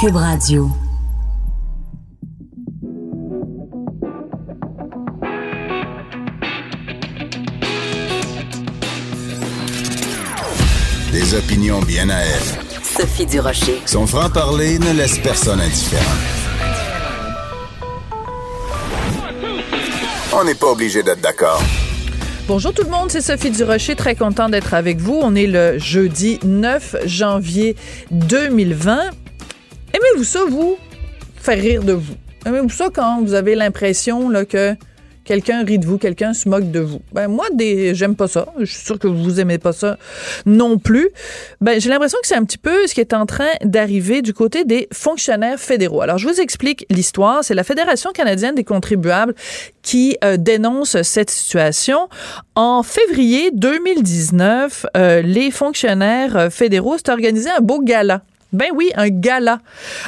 Cube Radio. Des opinions bien à elle. Sophie Durocher. Son franc-parler ne laisse personne indifférent. On n'est pas obligé d'être d'accord. Bonjour tout le monde, c'est Sophie Durocher, très content d'être avec vous. On est le jeudi 9 janvier 2020. Aimez-vous ça, vous? Faire rire de vous. Aimez-vous ça quand vous avez l'impression que quelqu'un rit de vous, quelqu'un se moque de vous? Ben moi, j'aime pas ça. Je suis sûre que vous aimez pas ça non plus. Ben j'ai l'impression que c'est un petit peu ce qui est en train d'arriver du côté des fonctionnaires fédéraux. Alors je vous explique l'histoire. C'est la Fédération canadienne des contribuables qui euh, dénonce cette situation. En février 2019, euh, les fonctionnaires euh, fédéraux s'est organisé un beau gala ben oui, un gala.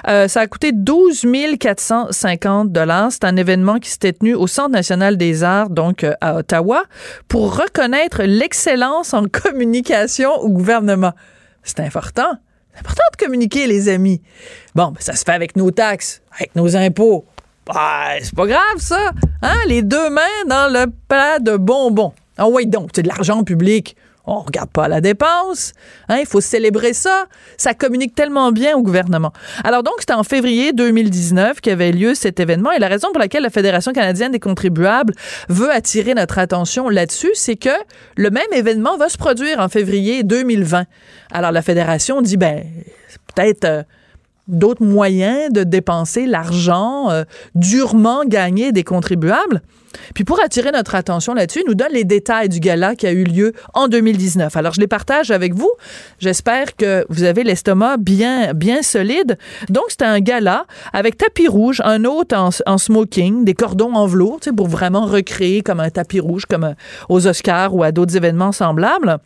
Euh, ça a coûté 12 450 dollars. C'est un événement qui s'était tenu au Centre national des arts, donc euh, à Ottawa, pour reconnaître l'excellence en communication au gouvernement. C'est important. C'est important de communiquer, les amis. Bon, ben, ça se fait avec nos taxes, avec nos impôts. Ben, c'est pas grave, ça. Hein? Les deux mains dans le plat de bonbons. Ah oui, donc, c'est de l'argent public on regarde pas la dépense. Hein, il faut célébrer ça. Ça communique tellement bien au gouvernement. Alors donc, c'était en février 2019 qu'avait lieu cet événement. Et la raison pour laquelle la Fédération canadienne des contribuables veut attirer notre attention là-dessus, c'est que le même événement va se produire en février 2020. Alors la Fédération dit, ben, peut-être... Euh, d'autres moyens de dépenser l'argent euh, durement gagné des contribuables. Puis pour attirer notre attention là-dessus, nous donne les détails du gala qui a eu lieu en 2019. Alors je les partage avec vous. J'espère que vous avez l'estomac bien bien solide. Donc c'était un gala avec tapis rouge, un hôte en, smoking, des cordons en velours, pour vraiment recréer comme un tapis rouge comme euh, aux Oscars ou à d'autres événements semblables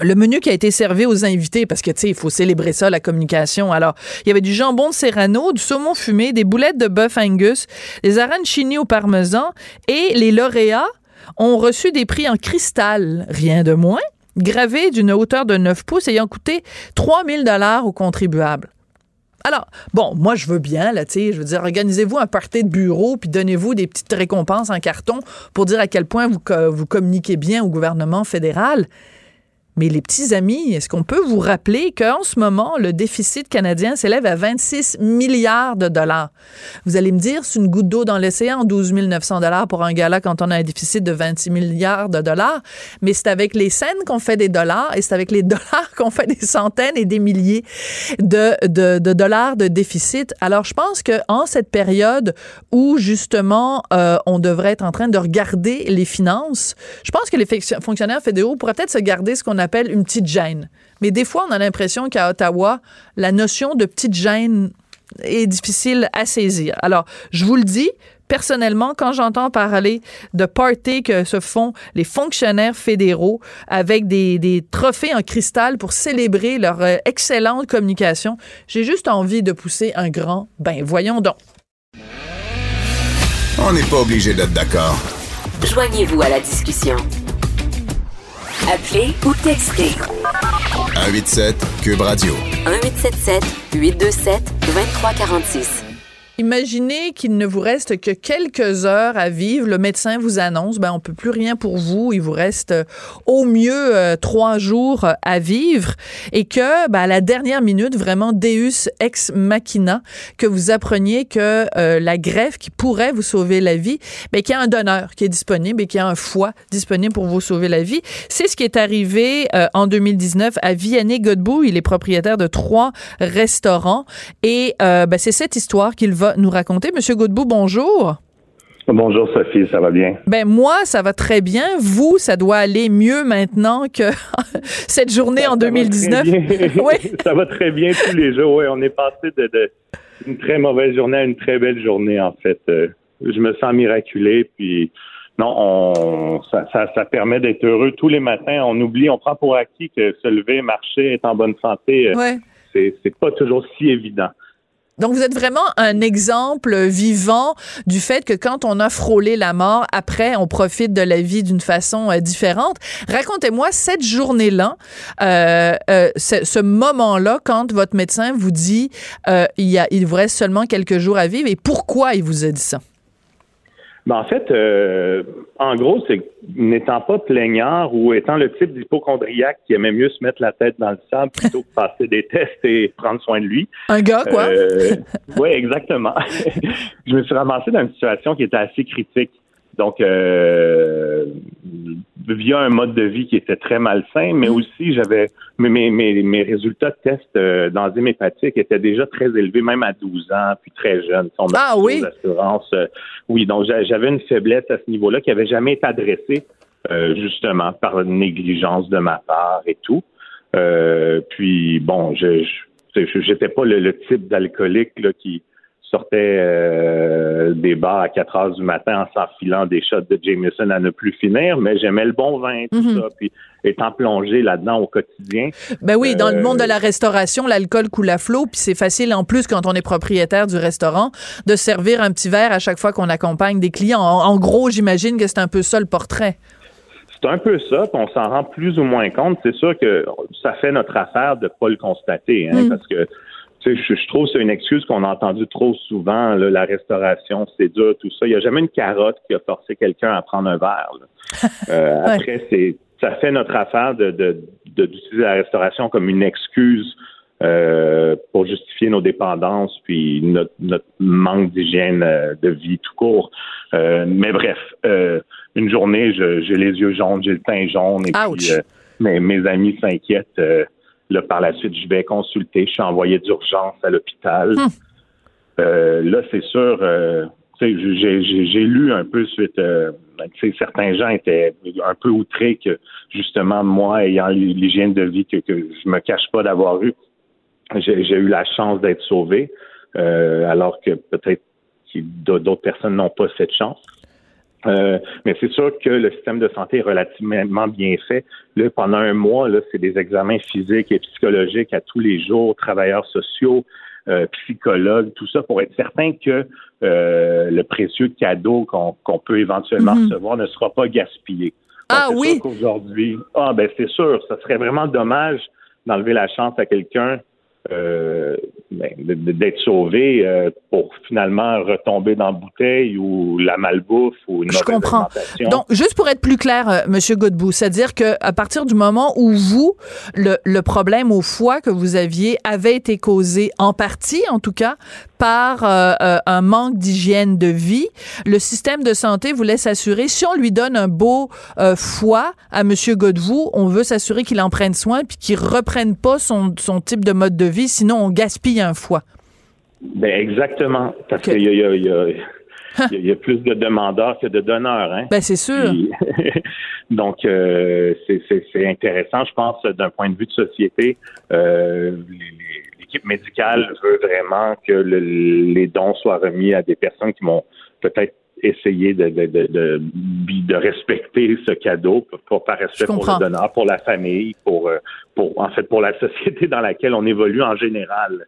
le menu qui a été servi aux invités, parce que, tu sais, il faut célébrer ça, la communication. Alors, il y avait du jambon de serrano, du saumon fumé, des boulettes de bœuf angus, des arancini au parmesan, et les lauréats ont reçu des prix en cristal, rien de moins, gravés d'une hauteur de 9 pouces, ayant coûté 3000 dollars aux contribuables. Alors, bon, moi, je veux bien, là, tu sais, je veux dire, organisez-vous un party de bureau, puis donnez-vous des petites récompenses en carton pour dire à quel point vous, vous communiquez bien au gouvernement fédéral. Mais les petits amis, est-ce qu'on peut vous rappeler qu'en ce moment, le déficit canadien s'élève à 26 milliards de dollars? Vous allez me dire, c'est une goutte d'eau dans l'océan, 12 900 dollars pour un gala quand on a un déficit de 26 milliards de dollars. Mais c'est avec les scènes qu'on fait des dollars et c'est avec les dollars qu'on fait des centaines et des milliers de, de, dollars de déficit. Alors, je pense qu'en cette période où, justement, euh, on devrait être en train de regarder les finances, je pense que les fonctionnaires fédéraux pourraient peut-être se garder ce qu'on a appelle une petite gêne. Mais des fois, on a l'impression qu'à Ottawa, la notion de petite gêne est difficile à saisir. Alors, je vous le dis, personnellement, quand j'entends parler de parties que se font les fonctionnaires fédéraux avec des, des trophées en cristal pour célébrer leur euh, excellente communication, j'ai juste envie de pousser un grand ben voyons donc. On n'est pas obligé d'être d'accord. Joignez-vous à la discussion. Appelez ou textez. 187 Cube Radio. 1877 827 2346. Imaginez qu'il ne vous reste que quelques heures à vivre. Le médecin vous annonce, ben on peut plus rien pour vous. Il vous reste euh, au mieux euh, trois jours euh, à vivre et que, ben, à la dernière minute, vraiment Deus ex machina, que vous appreniez que la greffe qui pourrait vous sauver la vie, ben qu'il y a un donneur qui est disponible et qu'il y a un foie disponible pour vous sauver la vie. C'est ce qui est arrivé en 2019 à Vianney Godbout. Il est propriétaire de trois restaurants et ben, c'est cette histoire qu'il va nous raconter. Monsieur Godbout, bonjour. Bonjour Sophie, ça va bien? Ben moi, ça va très bien. Vous, ça doit aller mieux maintenant que cette journée en 2019. oui. ça va très bien tous les jours. Oui, on est passé de, une très mauvaise journée à une très belle journée en fait. Euh, je me sens miraculé puis non, on, ça, ça, permet d'être heureux tous les matins. On oublie, on prend pour acquis que se lever, marcher, être en bonne santé, euh, c'est pas toujours si évident. Donc, vous êtes vraiment un exemple vivant du fait que quand on a frôlé la mort, après, on profite de la vie d'une façon euh, différente. Racontez-moi cette journée-là, euh, euh, ce, moment-là, quand votre médecin vous dit euh, il, y a, il vous reste seulement quelques jours à vivre et pourquoi il vous a dit ça? Ben, en fait, euh, en gros, c'est n'étant pas plaignard ou étant le type d'hypochondriaque qui aimait mieux se mettre la tête dans le sable plutôt que passer des tests et prendre soin de lui. Un gars, quoi? Euh, oui, exactement. je me suis ramassé dans une situation qui était assez critique. Donc, euh, via un mode de vie qui était très malsain, mais aussi j'avais mes, mes, mes résultats de tests euh, d'enzymes hépatiques étaient déjà très élevés, même à 12 ans, puis très jeune. On ah oui? Euh, oui, donc j'avais une faiblesse à ce niveau-là qui avait jamais été adressée euh, justement par une négligence de ma part et tout. Euh, puis bon, je j'étais pas le, le type d'alcoolique là qui sortait euh, des bars à 4 heures du matin en s'enfilant des shots de Jameson à ne plus finir, mais j'aimais le bon vin, tout Mhm. ça, puis étant plongé là-dedans au quotidien. Ben oui, dans le Euh, monde de la restauration, l'alcool coule à flot, puis c'est facile en plus quand on est propriétaire du restaurant de servir un petit verre à chaque fois qu'on accompagne des clients. En, en gros, j'imagine que c'est un peu ça le portrait. C'est un peu ça, puis on s'en rend plus ou moins compte. C'est sûr que ça fait notre affaire de pas le constater, hein, Mm. parce que tu sais, je, je trouve que c'est une excuse qu'on a entendue trop souvent, là, la restauration, c'est dur, tout ça. Il n'y a jamais une carotte qui a forcé quelqu'un à prendre un verre. là. Euh, Ouais. Après, c'est ça fait notre affaire de de- de- d'utiliser la restauration comme une excuse euh, pour justifier nos dépendances puis notre, notre manque d'hygiène euh, de vie tout court. Euh, mais bref, euh, une journée, je- j'ai les yeux jaunes, j'ai le teint jaune et Ouch. puis euh, mes, mes amis s'inquiètent. Là, par la suite, je vais consulter. Je suis envoyé d'urgence à l'hôpital. Hmm. Euh, là, c'est sûr, euh, tu sais, j'ai lu un peu suite. euh, ben, tu sais, certains gens étaient un peu outrés que justement moi, ayant l'hygiène de vie que, que je me cache pas d'avoir eu, j'ai eu la chance d'être sauvé, euh, alors que peut-être d'autres personnes n'ont pas cette chance. Euh, mais c'est sûr que le système de santé est relativement bien fait. Là, pendant un mois, là, c'est des examens physiques et psychologiques à tous les jours, travailleurs sociaux, euh, psychologues, tout ça pour être certain que euh, le précieux cadeau qu'on qu'on peut éventuellement Mhm. recevoir ne sera pas gaspillé. Ah Donc, oui? sûr qu'aujourd'hui, ah ben c'est sûr, ça serait vraiment dommage d'enlever la chance à quelqu'un euh, ben, d'être sauvé euh, pour finalement retomber dans la bouteille ou la malbouffe ou une Je comprends. Donc, juste pour être plus clair, euh, Monsieur Godbout, c'est-à-dire que à partir du moment où vous, le, le problème au foie que vous aviez avait été causé en partie, en tout cas, par euh, un manque d'hygiène de vie, le système de santé voulait s'assurer, si on lui donne un beau foie à Monsieur Godbout, on veut s'assurer qu'il en prenne soin puis qu'il reprenne pas son, son type de mode de vie, sinon on gaspille un foie. Ben exactement, parce qu'il y a, il y, a, il y, a, il y a plus de demandeurs que de donneurs. Hein? Ben c'est sûr. Puis- donc, euh, c'est- intéressant, je pense, d'un point de vue de société. Euh, L'équipe médicale veut vraiment que le- les dons soient remis à des personnes qui vont peut-être essayer de, de, de, de, respecter ce cadeau, pour, par respect pour le donneur, pour la famille, pour, euh, pour en fait pour la société dans laquelle on évolue en général.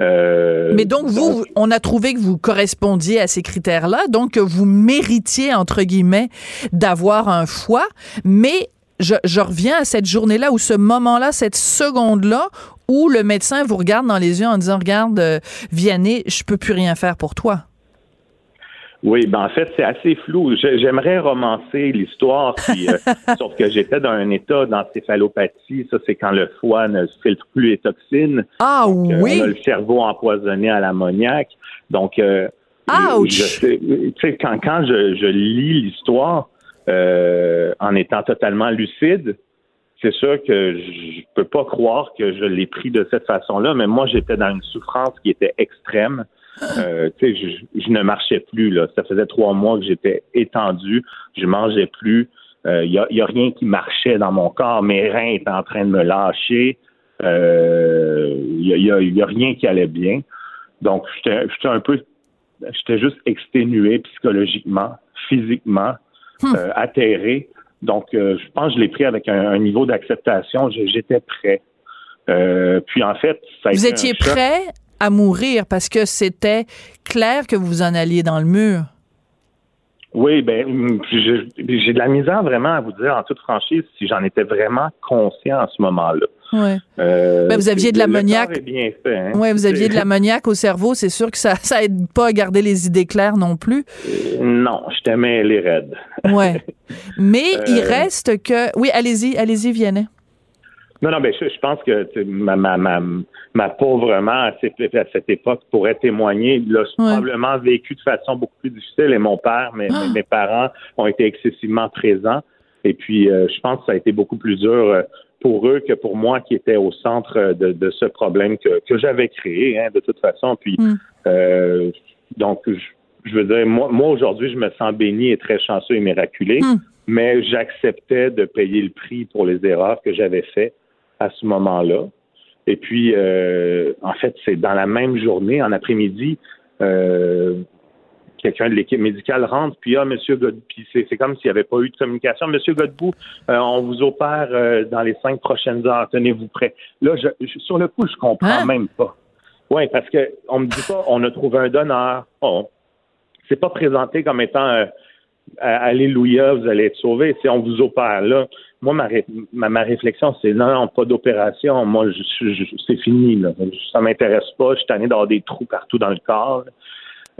Euh, Mais donc, vous, on a trouvé que vous correspondiez à ces critères-là, donc que vous méritiez, entre guillemets, d'avoir un foie. Mais je, je reviens à cette journée-là, ou ce moment-là, cette seconde-là, où le médecin vous regarde dans les yeux en disant, regarde, euh, Vianney, je peux plus rien faire pour toi. Oui, ben en fait, c'est assez flou. J'aimerais romancer l'histoire, puis, euh, sauf que j'étais dans un état d'encéphalopathie. Ça, c'est quand le foie ne filtre plus les toxines. Ah Euh, oui! On a le cerveau empoisonné à l'ammoniac. Donc, euh, Ouch! je sais- tu sais, quand, quand je, je lis l'histoire euh, en étant totalement lucide, c'est sûr que je peux pas croire que je l'ai pris de cette façon-là, mais moi, j'étais dans une souffrance qui était extrême. Euh, tu sais, je, je ne marchais plus. Là. Ça faisait trois mois que j'étais étendu. Je mangeais plus. Il n'y a, y a rien qui marchait dans mon corps. Mes reins étaient en train de me lâcher. Il n'y a, y a- y a rien qui allait bien. Donc, j'étais un peu... J'étais juste exténué psychologiquement, physiquement, euh, atterré. Donc, euh, je pense que je l'ai pris avec un, un niveau d'acceptation. J'étais prêt. Euh, puis, en fait, ça a Vous été un étiez choc. prêt à mourir parce que c'était clair que vous en alliez dans le mur? Oui, ben, j'ai de la misère vraiment à vous dire en toute franchise si j'en étais vraiment conscient à ce moment-là. Ouais. Euh, Ben, vous aviez de l'ammoniaque. hein. Ouais, vous aviez de l'ammoniaque au cerveau, c'est sûr que ça, ça aide pas à garder les idées claires non plus. Non, je t'aimais les raides. Ouais. Mais il Euh, reste que. Oui, allez-y, allez-y, Vianney. Non, non, ben je, je pense que ma, ma, ma, ma pauvre mère à cette, époque pourrait témoigner. L'a Ouais. probablement vécu de façon beaucoup plus difficile. Et mon père, mes, Ah. mes parents ont été excessivement présents. Et puis, euh, je pense que ça a été beaucoup plus dur euh, pour eux que pour moi qui était au centre euh, de, de ce problème que, que j'avais créé, hein, de toute façon. Puis, Mm. euh, donc, je, je veux dire, moi, moi aujourd'hui, je me sens béni et très chanceux et miraculé, Mm. mais j'acceptais de payer le prix pour les erreurs que j'avais faites à ce moment-là. Et puis, euh, en fait, c'est dans la même journée, en après-midi, euh, quelqu'un de l'équipe médicale rentre, puis ah, Monsieur Godbout, puis c'est, c'est comme s'il n'y avait pas eu de communication. Monsieur Godbout, euh, on vous opère euh, dans les cinq prochaines heures, tenez-vous prêt. Là, je, je- sur le coup, je comprends Hein? même pas. Oui, parce que on me dit pas, on a trouvé un donneur. On, c'est pas présenté comme étant Alléluia, vous allez être sauvé. Si on vous opère là, moi ma, ré- ma, ma réflexion c'est non, non, pas d'opération. Moi, je, c'est fini là. Ça m'intéresse pas. Je suis tanné d'avoir des trous partout dans le corps.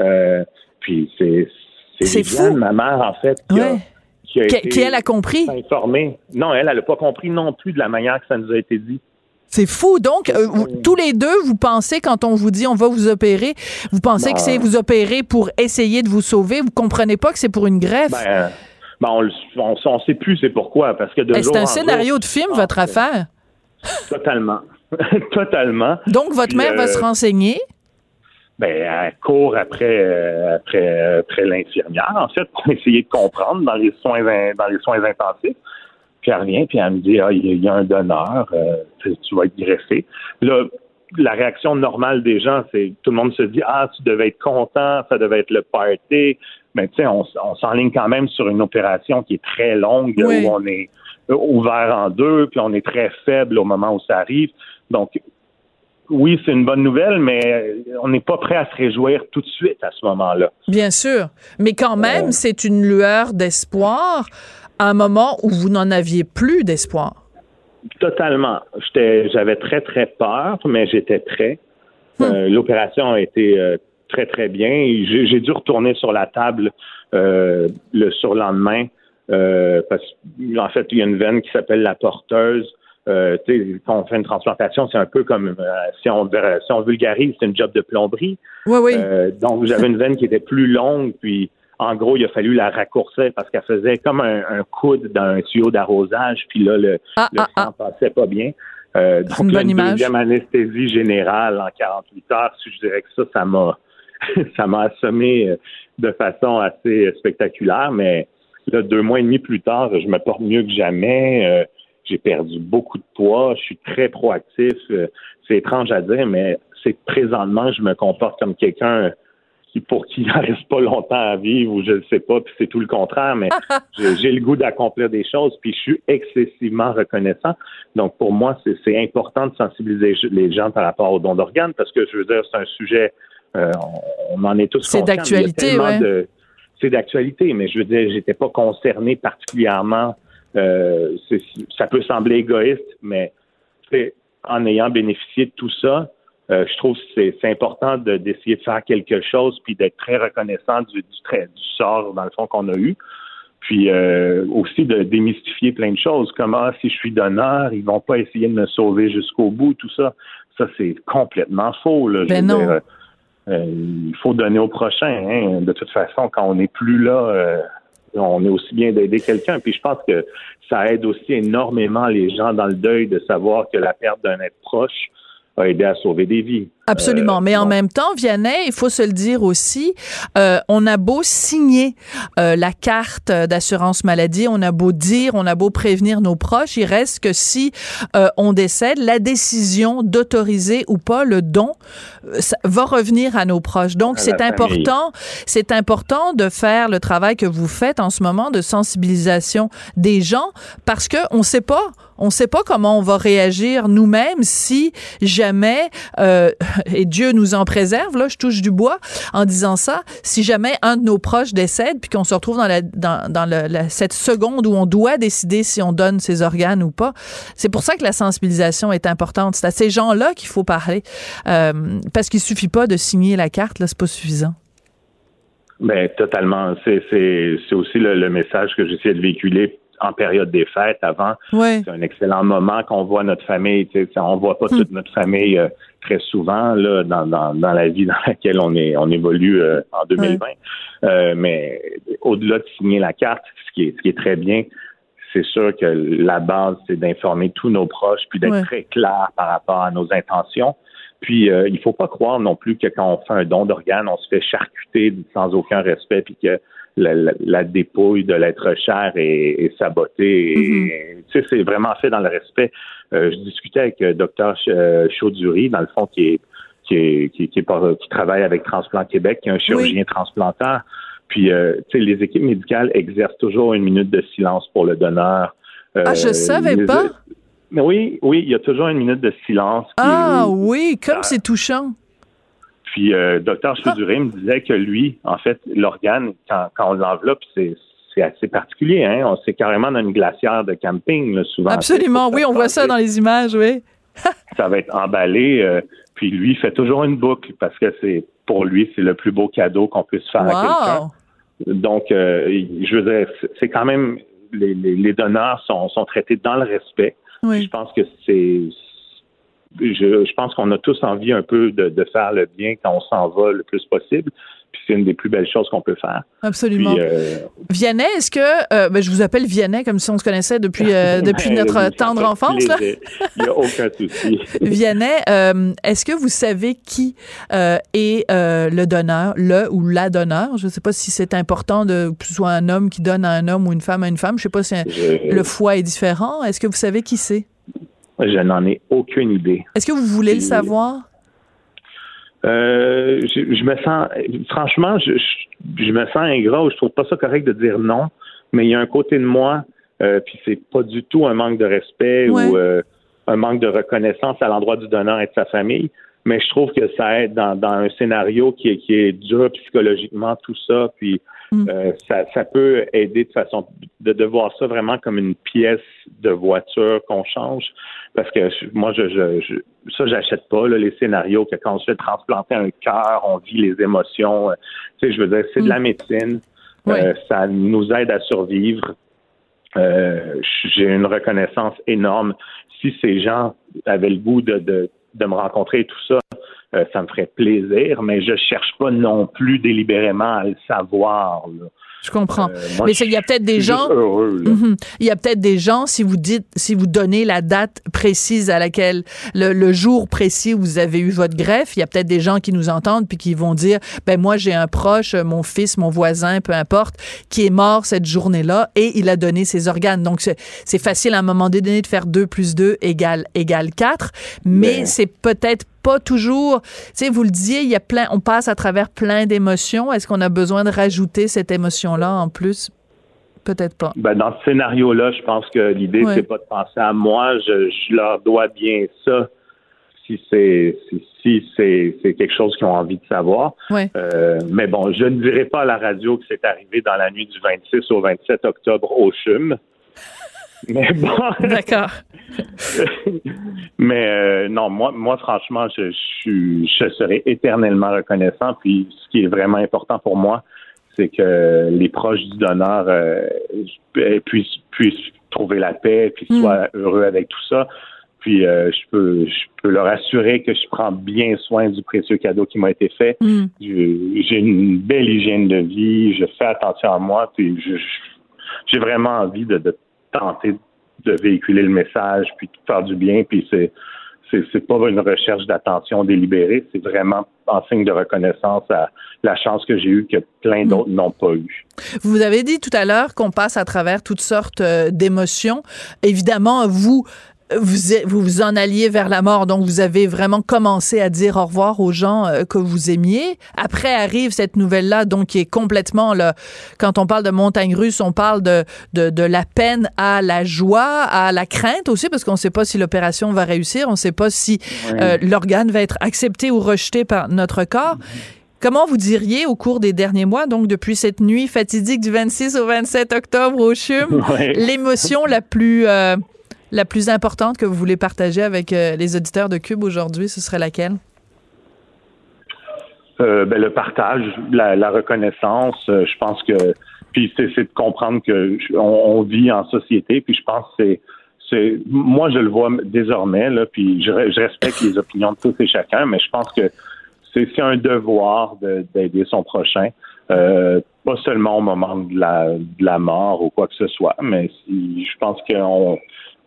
Euh, puis c'est C'est fou. Ma mère en fait, qui a, qui a Qui, été qui, elle a compris? informée. Non, elle, elle a pas compris non plus de la manière que ça nous a été dit. C'est fou. Donc, euh, vous- tous les deux, vous pensez, quand on vous dit on va vous opérer, vous pensez Ben. que c'est vous opérer pour essayer de vous sauver? Vous comprenez pas que c'est pour une greffe? Ben, ben on, le- on, on sait plus c'est pourquoi parce que de Ben, c'est un scénario jour- de film, votre affaire. Totalement. Totalement. Donc, votre Puis, mère va euh, se renseigner? Ben, elle court après, euh, après, après l'infirmière, en fait, pour essayer de comprendre dans les soins, in- dans les soins intensifs. Puis elle revient, puis elle me dit, ah, il y a- un donneur, euh, tu vas être greffé. Là, la réaction normale des gens, c'est tout le monde se dit, ah, tu devais être content, ça devait être le party. Mais tu sais, on, s'enligne quand même sur une opération qui est très longue, Oui. où on est euh, ouvert en deux, puis on est très faible au moment où ça arrive. Donc, oui, c'est une bonne nouvelle, mais on n'est pas prêt à se réjouir tout de suite à ce moment-là. Bien sûr. Mais quand même, Euh. c'est une lueur d'espoir à un moment où vous n'en aviez plus d'espoir. Totalement. J'avais très, très peur, mais j'étais prêt. Euh, L'opération a été euh, très, très bien. J'ai, dû retourner sur la table euh, le surlendemain parce qu'en fait, il y a une veine qui s'appelle la porteuse. Euh, quand on fait une transplantation, c'est un peu comme euh, si on si on vulgarise, c'est une job de plomberie. Oui, oui. Euh, donc, j'avais une veine qui était plus longue, puis en gros, il a fallu la raccourcir parce qu'elle faisait comme un, un coude dans un tuyau d'arrosage, puis là, le, Ah, le ah, sang passait pas bien. Euh, donc, une là, bonne une image. deuxième anesthésie générale en 48 heures, je dirais que ça, ça m'a ça m'a assommé euh, de façon assez spectaculaire, mais là, deux mois et demi plus tard, je me porte mieux que jamais. Euh, j'ai perdu beaucoup de poids, je suis très proactif. Euh, c'est étrange à dire, mais c'est que présentement, je me comporte comme quelqu'un pour qui il ne reste pas longtemps à vivre ou je ne sais pas, puis c'est tout le contraire, mais j'ai le goût d'accomplir des choses, puis je suis excessivement reconnaissant. Donc, pour moi, c'est c'est important de sensibiliser les gens par rapport au don d'organes, parce que je veux dire, c'est un sujet, euh, on, en est tous C'est conscients, a d'actualité, ouais. C'est d'actualité, mais je veux dire, j'étais pas concerné particulièrement. euh, c'est- ça peut sembler égoïste, mais en ayant bénéficié de tout ça, euh, je trouve que c'est important de- d'essayer de, faire quelque chose puis d'être très reconnaissant du, du, trait- du sort, dans le fond, qu'on a eu. Puis euh, aussi de démystifier plein de choses, comme ah, si je suis donneur, ils vont pas essayer de me sauver jusqu'au bout, tout ça. Ça, c'est complètement faux. Là. Ben veux non. dire, euh, il faut donner au prochain. hein. De toute façon, quand on n'est plus là, on est aussi bien d'aider quelqu'un. Puis je pense que ça aide aussi énormément les gens dans le deuil de savoir que la perte d'un être proche a aidé à sauver des vies. Absolument. Euh, Mais en même temps, Vianney, il faut se le dire aussi, euh, on a beau signer euh, la carte d'assurance maladie, on a beau dire, on a beau prévenir nos proches, il reste que si on décède, la décision d'autoriser ou pas le don ça va revenir à nos proches. Donc, c'est important, c'est important de faire le travail que vous faites en ce moment de sensibilisation des gens parce que on sait pas, On ne sait pas comment on va réagir nous-mêmes si jamais, euh, et Dieu nous en préserve, là, je touche du bois en disant ça, si jamais un de nos proches décède, puis qu'on se retrouve dans, cette seconde où on doit décider si on donne ses organes ou pas. C'est pour ça que la sensibilisation est importante. C'est à ces gens-là qu'il faut parler, euh, parce qu'il suffit pas de signer la carte, là, c'est pas suffisant. Ben, totalement. C'est aussi le message que j'essaie de véhiculer en période des fêtes avant. C'est un excellent moment qu'on voit notre famille. On voit pas toute notre famille euh, très souvent là dans, dans, dans, la vie dans laquelle on est on évolue euh, en 2020. Euh, mais au-delà de signer la carte, ce qui est, ce qui est très bien, c'est sûr que la base, c'est d'informer tous nos proches, puis d'être très clair par rapport à nos intentions. Puis euh, il faut pas croire non plus que quand on fait un don d'organes, on se fait charcuter sans aucun respect, puis que la, dépouille de l'être cher est, sabotée. Mm-hmm. Tu sais, c'est vraiment fait dans le respect. Euh, je discutais avec le euh, docteur euh, Chaudury, dans le fond, qui est qui, est, qui, qui, qui travaille avec Transplant Québec, qui est un chirurgien transplanteur. Puis, tu sais, les équipes médicales exercent toujours une minute de silence pour le donneur. ah, je savais pas. Mais oui, oui, il y a toujours une minute de silence. Ah oui, comme c'est touchant. Puis, euh, docteur Chauduré me disait que lui, en fait, l'organe, quand, quand on l'enveloppe, c'est c'est assez particulier. Hein? C'est carrément dans une glacière de camping, là, souvent. Absolument, oui, on voit ça dans les images, oui. ça va être emballé, euh, puis lui, il fait toujours une boucle parce que c'est pour lui, c'est le plus beau cadeau qu'on puisse faire à quelqu'un. Donc, euh, je veux dire, c'est quand même, les, les, les, donneurs sont, sont traités dans le respect. Oui. Je pense que c'est je, je pense qu'on a tous envie un peu de, de, faire le bien quand on s'en va le plus possible. Puis c'est une des plus belles choses qu'on peut faire. Absolument. Puis, euh, Vianney, est-ce que euh, ben, je vous appelle Vianney comme si on se connaissait depuis euh, depuis notre tendre enfance là? Il n'y a aucun souci. Vianney, euh, est-ce que vous savez qui est le donneur, le ou la donneur? Je ne sais pas si c'est important de que ce soit un homme qui donne à un homme ou une femme à une femme. Je ne sais pas si je... le foie est différent. Est-ce que vous savez qui c'est? Je n'en ai aucune idée. Est-ce que vous voulez le savoir? Euh, je, me sens, franchement, je, je, me sens ingrat. Je trouve pas ça correct de dire non, mais il y a un côté de moi, euh, puis c'est pas du tout un manque de respect ou euh, un manque de reconnaissance à l'endroit du donneur et de sa famille. Mais je trouve que ça aide dans, dans un scénario qui est, qui est dur psychologiquement, tout ça. Puis Mm. Euh, ça, ça, peut aider de façon de, de, voir ça vraiment comme une pièce de voiture qu'on change. Parce que moi, je, je, je ça, j'achète pas là, les scénarios que quand on se fait transplanter un cœur, on vit les émotions. Euh, tu sais, je veux dire, c'est de la mm. médecine. Euh, ça nous aide à survivre. J'ai une reconnaissance énorme. Si ces gens avaient le goût de, de, de me rencontrer et tout ça, euh, ça me ferait plaisir, mais je cherche pas non plus délibérément à le savoir. Là. Je comprends. Euh, mais il y a peut-être des gens. Mhm. Il y a peut-être des gens si vous dites, si vous donnez la date précise à laquelle le, jour précis où vous avez eu votre greffe, il y a peut-être des gens qui nous entendent puis qui vont dire, ben moi j'ai un proche, mon fils, mon voisin, peu importe, qui est mort cette journée-là et il a donné ses organes. Donc c'est facile à un moment donné de faire 2 plus 2 égale égale 4, mais c'est peut-être pas toujours. Tu sais, vous le disiez, il y a plein, on passe à travers plein d'émotions. Est-ce qu'on a besoin de rajouter cette émotion-là en plus? Peut-être pas. Ben, dans ce scénario-là, je pense que l'idée, c'est pas de penser à moi. Je, je leur dois bien ça si c'est si, c'est quelque chose qu'ils ont envie de savoir. Euh, mais bon, je ne dirai pas à la radio que c'est arrivé dans la nuit du 26 au 27 octobre au CHUM. Mais bon. D'accord. mais euh, non, moi, moi, franchement, je, je, je serai éternellement reconnaissant. Puis, ce qui est vraiment important pour moi, c'est que les proches du donneur euh, puissent, puissent trouver la paix, puis hmm. soient heureux avec tout ça. Puis euh, je peux je peux leur assurer que je prends bien soin du précieux cadeau qui m'a été fait. Mm. J'ai une belle hygiène de vie, je fais attention à moi, puis j'ai vraiment envie de, de tenter de véhiculer le message, puis de faire du bien, puis c'est c'est pas une recherche d'attention délibérée, c'est vraiment en signe de reconnaissance à la chance que j'ai eue que plein d'autres mm. n'ont pas eu. Vous avez dit tout à l'heure qu'on passe à travers toutes sortes euh, d'émotions. Évidemment, vous vous, vous vous en alliez vers la mort, donc vous avez vraiment commencé à dire au revoir aux gens euh, que vous aimiez. Après arrive cette nouvelle-là, donc qui est complètement, là, quand on parle de montagne russe, on parle de, de, de la peine à la joie, à la crainte aussi, parce qu'on ne sait pas si l'opération va réussir, on ne sait pas si euh, l'organe va être accepté ou rejeté par notre corps. Comment vous diriez au cours des derniers mois, donc depuis cette nuit fatidique du 26 au 27 octobre au CHUM, l'émotion la plus euh, la plus importante que vous voulez partager avec euh, les auditeurs de Cube aujourd'hui, ce serait laquelle? Euh, ben, le partage, la, reconnaissance, euh, je pense que puis c'est de comprendre que on, vit en société, puis je pense que c'est moi je le vois désormais puis je, re- je respecte les opinions de tous et chacun, mais je pense que c'est un devoir de- d'aider son prochain, pas seulement au moment de la de la mort ou quoi que ce soit, mais si, je pense qu'on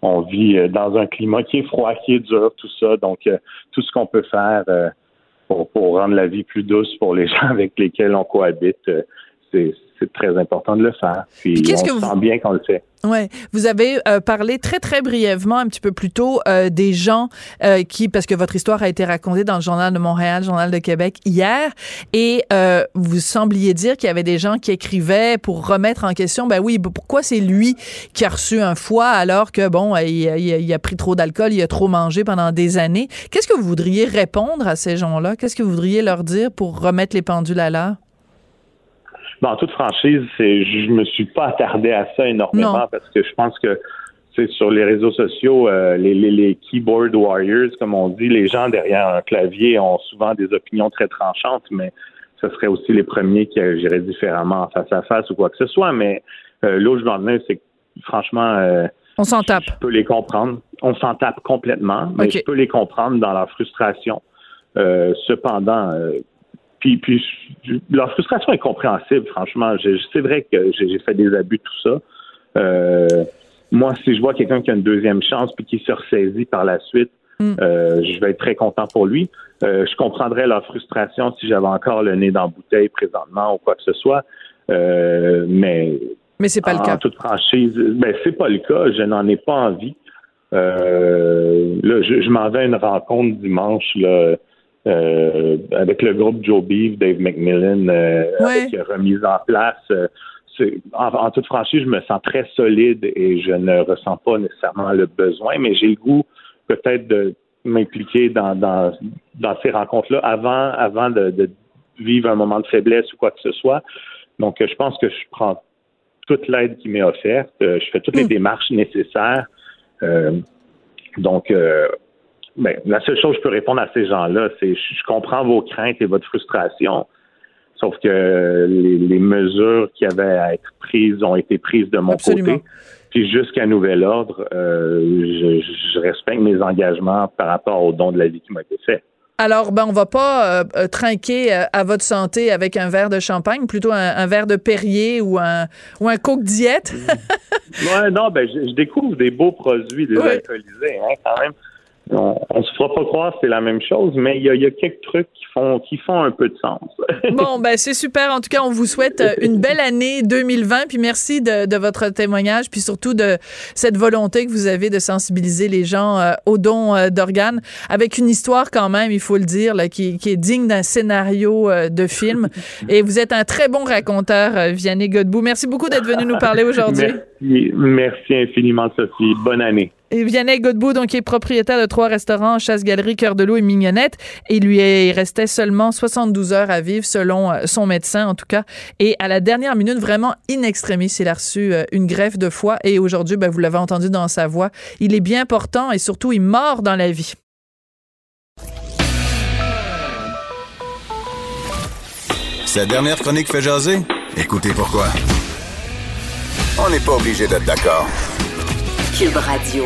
on vit euh, dans un climat qui est froid, qui est dur, tout ça, donc euh, tout ce qu'on peut faire. euh, pour, pour rendre la vie plus douce pour les gens avec lesquels on cohabite, c'est c'est très important de le faire. Puis, Puis qu'est-ce on que vous- sent bien qu'on le fait. Ouais, vous avez euh, parlé très très brièvement un petit peu plus tôt euh, des gens euh, qui parce que votre histoire a été racontée dans le journal de Montréal, le journal de Québec hier et vous sembliez dire qu'il y avait des gens qui écrivaient pour remettre en question ben oui, pourquoi c'est lui qui a reçu un foie alors que bon, il, il- il a pris trop d'alcool, il a trop mangé pendant des années? Qu'est-ce que vous voudriez répondre à ces gens-là? Qu'est-ce que vous voudriez leur dire pour remettre les pendules à l'heure? En toute franchise, c'est, je me suis pas attardé à ça énormément Non. parce que je pense que c'est sur les réseaux sociaux, euh, les, les, les keyboard warriors, comme on dit, les gens derrière un clavier ont souvent des opinions très tranchantes, mais ce serait aussi les premiers qui agiraient différemment en face à face ou quoi que ce soit. Mais euh, là où je m'en venais, c'est que franchement, euh, On s'en tape. Je peux les comprendre. On s'en tape complètement, mais je peux les comprendre dans leur frustration. Cependant, euh, puis, leur frustration est compréhensible, franchement. C'est vrai que j'ai fait des abus, tout ça. Euh, moi, si je vois quelqu'un qui a une deuxième chance puis qui se ressaisit par la suite, Mm. euh, je vais être très content pour lui. Euh, je comprendrais leur frustration si j'avais encore le nez dans la bouteille présentement ou quoi que ce soit. Euh, mais Mais c'est pas le en cas. toute franchise, ben c'est pas le cas. Je n'en ai pas envie. Là, je, je m'en vais à une rencontre dimanche là, euh, avec le groupe Joe Beef, Dave McMillan, euh, Ouais. avec remise en place. Euh, en, en toute franchise, je me sens très solide et je ne ressens pas nécessairement le besoin, mais j'ai le goût peut-être de m'impliquer dans, dans, dans ces rencontres-là avant, avant de, de vivre un moment de faiblesse ou quoi que ce soit. Donc, euh, je pense que je prends toute l'aide qui m'est offerte. Euh, je fais toutes les Mm. démarches nécessaires. Euh, donc, ben, la seule chose que je peux répondre à ces gens-là, c'est je, je comprends vos craintes et votre frustration. Sauf que les, les mesures qui avaient à être prises ont été prises de mon Absolument. côté. Puis jusqu'à nouvel ordre, euh, je, je respecte mes engagements par rapport au don de la vie qui m'a été fait. Alors, ben, on va pas euh, euh, trinquer euh, à votre santé avec un verre de champagne, plutôt un, un verre de Perrier ou un, ou un Coke diète. Ouais, non, ben je, je découvre des beaux produits désalcoolisés, hein, quand même. On, on se fera pas croire que c'est la même chose, mais il y a, il y a quelques trucs qui font qui font un peu de sens. bon, ben, c'est super. En tout cas, on vous souhaite euh, une belle année 2020. Puis merci de, de votre témoignage, puis surtout de cette volonté que vous avez de sensibiliser les gens euh, aux dons euh, d'organes, avec une histoire quand même, il faut le dire, là, qui, qui est digne d'un scénario euh, de film. Et vous êtes un très bon raconteur, Vianney Godbout. Merci beaucoup d'être venu nous parler aujourd'hui. Merci, merci infiniment, Sophie. Bonne année. Et Vianney Godbout, donc, qui est propriétaire de trois restaurants, Chasse-Galerie, Cœur de l'eau et Mignonnette. Et lui restait seulement 72 heures à vivre, selon euh, son médecin, en tout cas. Et à la dernière minute, vraiment in extremis, il a reçu euh, une greffe de foie. Et aujourd'hui, ben, vous l'avez entendu dans sa voix, il est bien portant et surtout, il mord dans la vie. Cette dernière chronique fait jaser? Écoutez pourquoi. On n'est pas obligé d'être d'accord. Cube Radio.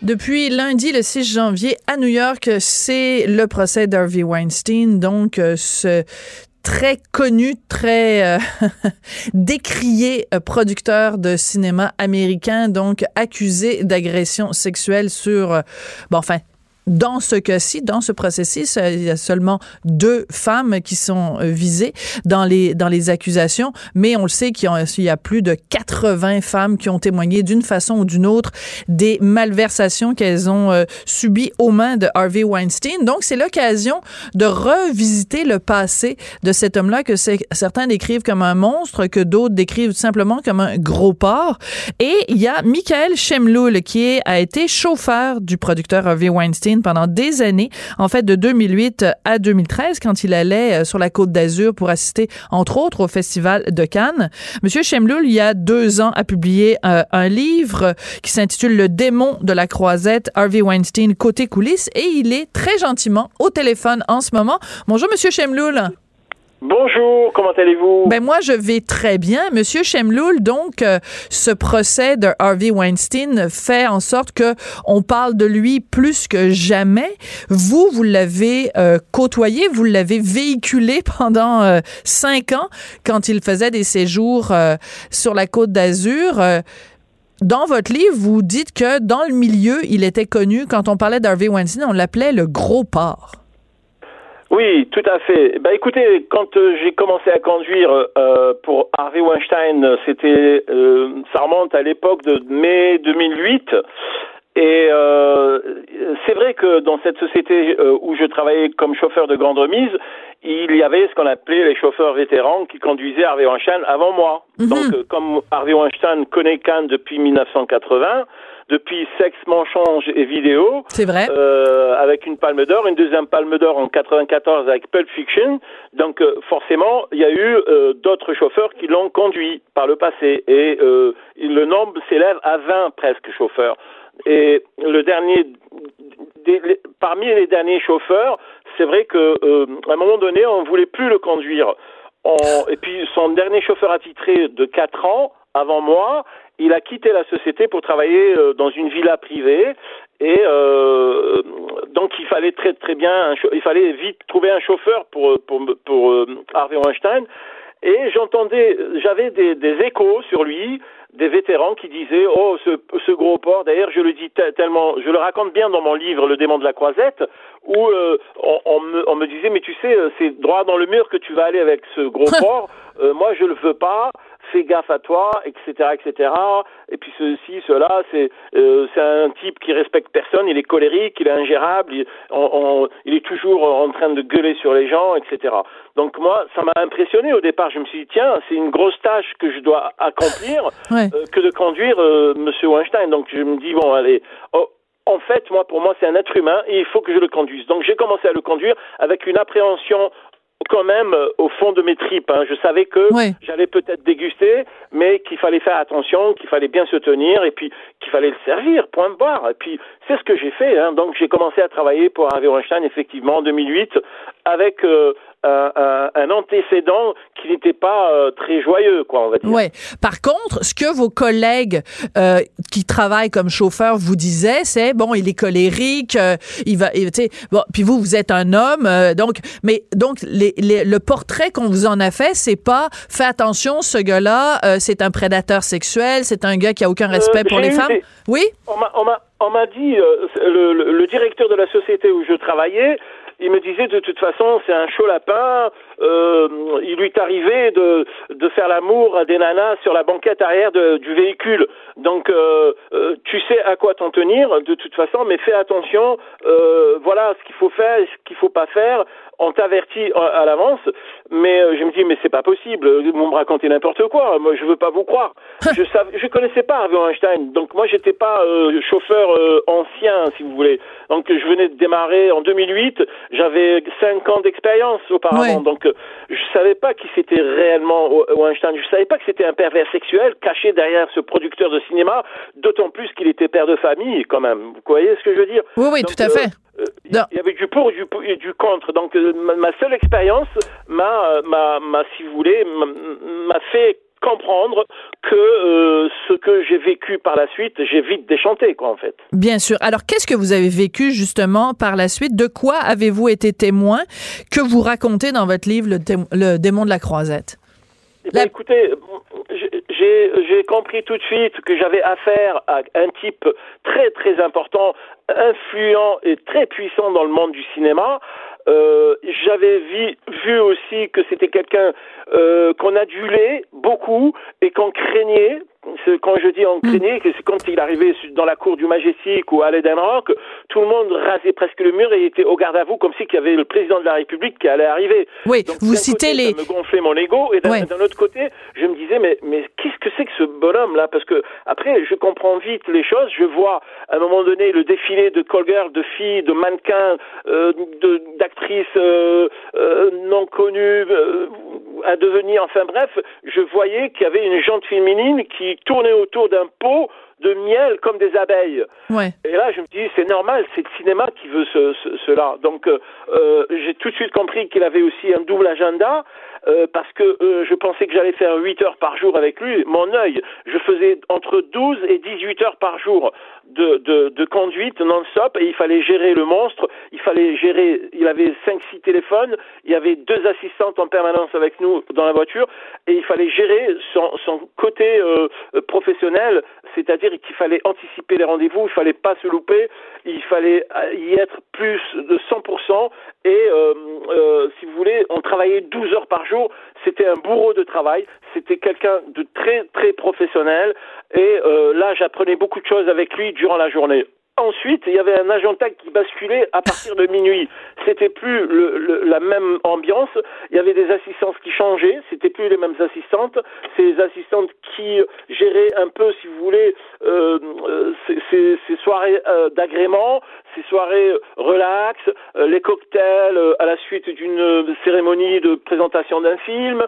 Depuis lundi, le 6 janvier, à New York, c'est le procès d'Harvey Weinstein, donc euh, ce très connu, très euh, décrié euh, producteur de cinéma américain, donc accusé d'agression sexuelle sur, bon, enfin, dans ce cas-ci, dans ce processus, il y a seulement deux femmes qui sont euh, visées dans les dans les accusations, mais on le sait qu'il y, a plus de 80 femmes qui ont témoigné d'une façon ou d'une autre des malversations qu'elles ont euh, subies aux mains de Harvey Weinstein. Donc c'est l'occasion de revisiter le passé de cet homme-là que certains décrivent comme un monstre, que d'autres décrivent simplement comme un gros porc. Et il y a Michael Shemloul qui a été chauffeur du producteur Harvey Weinstein pendant des années, en fait de 2008 à 2013, quand il allait euh, sur la Côte d'Azur pour assister, entre autres, au Festival de Cannes. Monsieur Chemloul, il y a deux ans, a publié euh, un livre qui s'intitule Le démon de la croisette, Harvey Weinstein, côté coulisses, et il est très gentiment au téléphone en ce moment. Bonjour, Monsieur Chemloul. Bonjour, comment allez-vous? Ben moi, je vais très bien. Monsieur Chemloul, donc, euh, ce procès de Harvey Weinstein fait en sorte que on parle de lui plus que jamais. Vous, vous l'avez euh, côtoyé, vous l'avez véhiculé pendant euh, cinq ans quand il faisait des séjours sur la côte d'Azur. dans votre livre, vous dites que dans le milieu, il était connu. Quand on parlait d'Harvey Weinstein, on l'appelait le gros porc. Oui, tout à fait. Bah écoutez, quand euh, j'ai commencé à conduire euh, pour Harvey Weinstein, c'était euh, ça remonte à l'époque de mai 2008. Et euh, c'est vrai que dans cette société où je travaillais comme chauffeur de grande remise, il y avait ce qu'on appelait les chauffeurs vétérans qui conduisaient Harvey Weinstein avant moi. Mhm. Donc, comme Harvey Weinstein connaît Cannes depuis 1980, depuis Sexe, Mensonge et Vidéo. C'est vrai. Euh, avec une palme d'or, une deuxième palme d'or en 94 avec Pulp Fiction. Donc euh, forcément, il y a eu euh, d'autres chauffeurs qui l'ont conduit par le passé et euh, le nombre s'élève à 20 presque chauffeurs. Et le dernier, parmi les derniers chauffeurs, c'est vrai que à un moment donné, on ne voulait plus le conduire. et puis son dernier chauffeur attitré de 4 ans avant moi, il a quitté la société pour travailler euh, dans une villa privée et euh, donc il fallait très très bien, il fallait vite trouver un chauffeur pour pour pour euh, Harvey Weinstein. Et j'entendais, j'avais des, des, échos sur lui, des vétérans qui disaient oh ce, ce gros porc. D'ailleurs, je le dis tellement, je le raconte bien dans mon livre Le démon de la croisette, où euh, on, on, me, on, me, disait mais tu sais c'est droit dans le mur que tu vas aller avec ce gros porc. moi je le veux pas fais gaffe à toi, etc., etc. Et puis ceci, cela, c'est euh, c'est un type qui respecte personne, il est colérique, il est ingérable, il, il est toujours en train de gueuler sur les gens, etc. Donc moi, ça m'a impressionné au départ. Je me suis dit tiens, c'est une grosse tâche que je dois accomplir euh, que de conduire euh, Monsieur Weinstein. Donc je me dis bon, allez. Oh, en fait, moi, pour moi, c'est un être humain et il faut que je le conduise. Donc, j'ai commencé à le conduire avec une appréhension quand même euh, au fond de mes tripes. Hein. Je savais que j'allais peut-être déguster, mais qu'il fallait faire attention, qu'il fallait bien se tenir et puis qu'il fallait le servir, point de barre. Et puis c'est ce que j'ai fait. Hein. Donc j'ai commencé à travailler pour Harvey Weinstein effectivement en 2008 avec euh, un, un, antécédent qui n'était pas euh, très joyeux, quoi, on va dire. Ouais. Par contre, ce que vos collègues euh, qui travaillent comme chauffeurs vous disaient, c'est bon, il est colérique, euh, il va, tu sais, bon, puis vous, vous êtes un homme, donc, mais donc les, les, le portrait qu'on vous en a fait, c'est pas, fais attention, ce gars-là, c'est un prédateur sexuel, c'est un gars qui a aucun respect pour les femmes. Oui? On m'a, on m'a dit le, le, le directeur de la société où je travaillais il me disait de toute façon c'est un chaud lapin. Euh, il lui est arrivé de, de faire l'amour à des nanas sur la banquette arrière de, du véhicule. Donc euh, euh, tu sais à quoi t'en tenir de toute façon, mais fais attention. Euh, voilà ce qu'il faut faire et ce qu'il faut pas faire on t'avertit à l'avance, mais euh, je me dis mais c'est pas possible, vous me racontez n'importe quoi, moi je veux pas vous croire. je savais, je connaissais pas Harvey Einstein, donc moi j'étais pas euh, chauffeur euh, ancien si vous voulez. Donc je venais de démarrer en 2008, j'avais cinq ans d'expérience auparavant, donc je savais pas qui c'était réellement Einstein, je savais pas que c'était un pervers sexuel caché derrière ce producteur de cinéma, d'autant plus qu'il était père de famille quand même. Vous voyez ce que je veux dire? Oui oui, tout à fait. Euh, il y avait du pour et du, contre. Donc euh, ma, seule expérience m'a, m'a, si vous voulez, m'a fait comprendre que euh, ce que j'ai vécu par la suite, j'ai vite déchanté, quoi, en fait. Bien sûr. Alors, qu'est-ce que vous avez vécu, justement, par la suite? De quoi avez-vous été témoin que vous racontez dans votre livre, Le, démon de la croisette? Eh écoutez, j'ai compris tout de suite que j'avais affaire à un type très très important, influent et très puissant dans le monde du cinéma. Euh, j'avais vu, vu, aussi que c'était quelqu'un euh, qu'on adulait beaucoup et qu'on craignait quand je dis en craignait, que c'est quand il arrivait dans la cour du Majestic ou à l'Eden Rock, tout le monde rasait presque le mur et était au garde à vous comme si qu'il y avait le président de la République qui allait arriver. Oui, vous citez les. Ça me gonflait mon ego et d'un autre côté, je me disais mais mais qu'est-ce que c'est que ce bonhomme là Parce que après, je comprends vite les choses. Je vois à un moment donné le défilé de girls, de filles, de mannequins, euh, d'actrices euh, euh, non connues à devenir. Enfin bref, je voyais qu'il y avait une jante féminine qui tourner autour d'un pot de miel comme des abeilles. Ouais. Et là, je me dis, c'est normal, c'est le cinéma qui veut ce, cela. Donc, euh, euh, j'ai tout de suite compris qu'il avait aussi un double agenda. Euh, parce que euh, je pensais que j'allais faire 8 heures par jour avec lui. Mon œil, je faisais entre 12 et 18 heures par jour de, de, de conduite non-stop et il fallait gérer le monstre, il fallait gérer, il avait 5-6 téléphones, il y avait deux assistantes en permanence avec nous dans la voiture et il fallait gérer son, son côté euh, professionnel, c'est-à-dire qu'il fallait anticiper les rendez-vous, il fallait pas se louper, il fallait y être plus de 100% et euh, euh, si vous voulez, on travaillait 12 heures par jour. C'était un bourreau de travail. C'était quelqu'un de très très professionnel. Et euh, là, j'apprenais beaucoup de choses avec lui durant la journée. Ensuite, il y avait un agenda qui basculait à partir de minuit. C'était plus le, la même ambiance. Il y avait des assistantes qui changeaient. C'était plus les mêmes assistantes. Ces assistantes qui géraient un peu, si vous voulez, euh, euh ces, ces, soirées euh, d'agrément, ces soirées relax, euh, les cocktails euh, à la suite d'une cérémonie de présentation d'un film.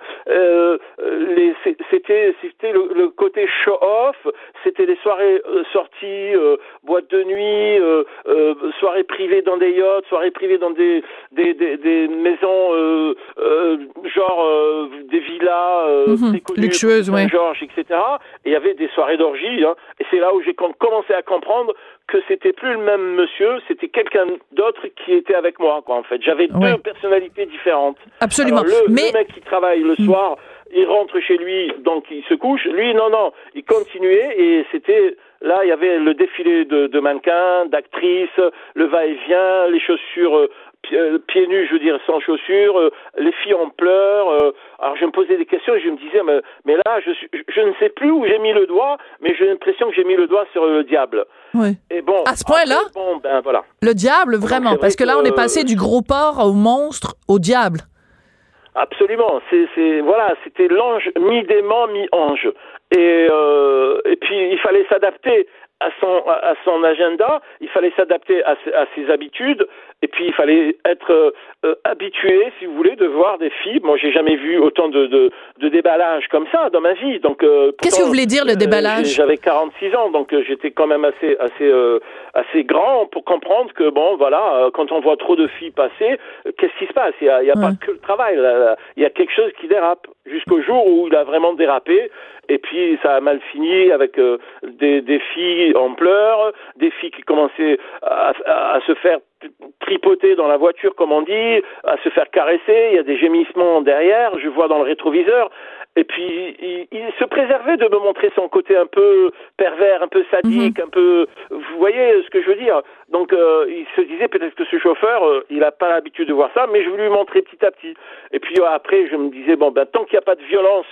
c'était c'était le, le, côté show off. C'était les soirées sorties, boîte de nuit euh, euh, soirées privées dans des yachts, soirées privées dans des des, des, des maisons euh, euh genre euh, des villas mhm. luxueuses, ouais. Georges, etc. Et il y avait des soirées d'orgie. Hein, et c'est là où j'ai commencé à comprendre que c'était plus le même monsieur, c'était quelqu'un d'autre qui était avec moi, quoi, en fait. J'avais deux personnalités différentes. Absolument. le, Mais... le mec qui travaille le mm. soir, il rentre chez lui, donc il se couche. Lui, non, non, il continuait et c'était Là, il y avait le défilé de, de mannequins, d'actrices, le va-et-vient, les chaussures euh, pieds nus, je veux dire, sans chaussures, euh, les filles en pleurs. alors je me posais des questions et je me disais, mais, mais là, je, je, ne sais plus où j'ai mis le doigt, mais j'ai l'impression que j'ai mis le doigt sur le diable. Oui. Et bon, à ce point-là, bon, ben voilà. Le diable, vraiment, parce que là, on est passé du gros porc au monstre au diable. Absolument. C'est, voilà, c'était l'ange mi-démon, mi-ange. Et, euh, et puis il fallait s'adapter à son, à son agenda, il fallait s'adapter à, à, ses habitudes, et puis il fallait être euh, habitué, si vous voulez, de voir des filles. Moi, j'ai jamais vu autant de, de, de, déballage comme ça dans ma vie. Donc, euh, qu'est-ce que vous voulez dire le euh, déballage? J'avais 46 ans, donc euh, j'étais quand même assez, assez, assez grand pour comprendre que bon, voilà, quand on voit trop de filles passer, qu'est-ce qui se passe? Il n'y a, y a pas que le travail, il y a quelque chose qui dérape jusqu'au jour où il a vraiment dérapé. Et puis ça a mal fini avec euh, des, des, filles en pleurs, des filles qui commençaient à, à, se faire tripoter dans la voiture, comme on dit, à se faire caresser. Il y a des gémissements derrière. Je vois dans le rétroviseur. Et puis, il, il, se préservait de me montrer son côté un peu pervers, un peu sadique, mhm. un peu... Vous voyez ce que je veux dire? Donc, euh, il se disait peut-être que ce chauffeur, euh, il n'a pas l'habitude de voir ça, mais je voulais lui montrer petit à petit. Et puis après, je me disais, bon, ben, tant qu'il n'y a pas de violence,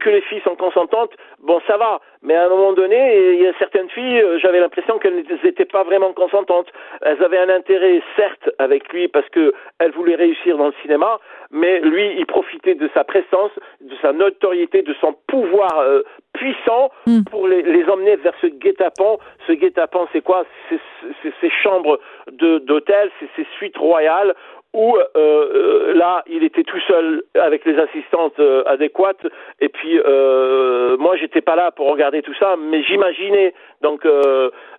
que les filles sont consentantes, bon, ça va. Mais à un moment donné, il y a certaines filles, euh, j'avais l'impression qu'elles n'étaient pas vraiment consentantes. Elles avaient un intérêt, certes, avec lui parce qu'elles voulaient réussir dans le cinéma, mais lui, il profitait de sa présence, de sa notoriété, de son pouvoir euh, puissant hmm. pour les, les, emmener vers ce guet-apens. Ce guet-apens, c'est quoi? C'est ces chambres d'hôtel, c'est ces suites royales où euh, euh, là, il était tout seul avec les assistantes euh, adéquates. Et puis, euh, moi, j'étais pas là pour regarder tout ça, mais j'imaginais. Donc,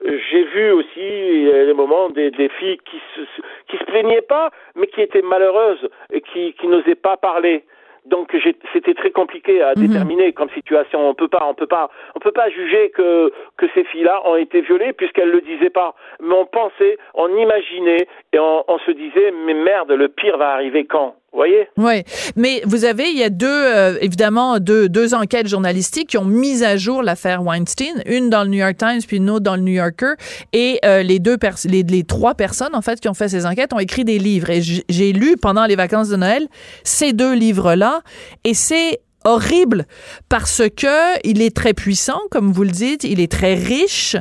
j'ai vu aussi les moments des, des filles qui se, qui se plaignaient pas, mais qui étaient malheureuses et qui, qui n'osaient pas parler. Donc c'était très compliqué à mhm. déterminer comme situation. On peut pas, on peut pas, on peut pas juger que que ces filles-là ont été violées puisqu'elles le disaient pas. Mais on pensait, on imaginait et on, on, se disait mais merde, le pire va arriver quand? Oui, mais vous avez, il y a deux, euh, évidemment, deux, deux enquêtes journalistiques qui ont mis à jour l'affaire Weinstein, une dans le New York Times puis une autre dans le New Yorker, et euh, les deux les, les trois personnes en fait qui ont fait ces enquêtes ont écrit des livres. Et j'ai lu pendant les vacances de Noël ces deux livres-là, et c'est horrible parce que il est très puissant, comme vous le dites, il est très riche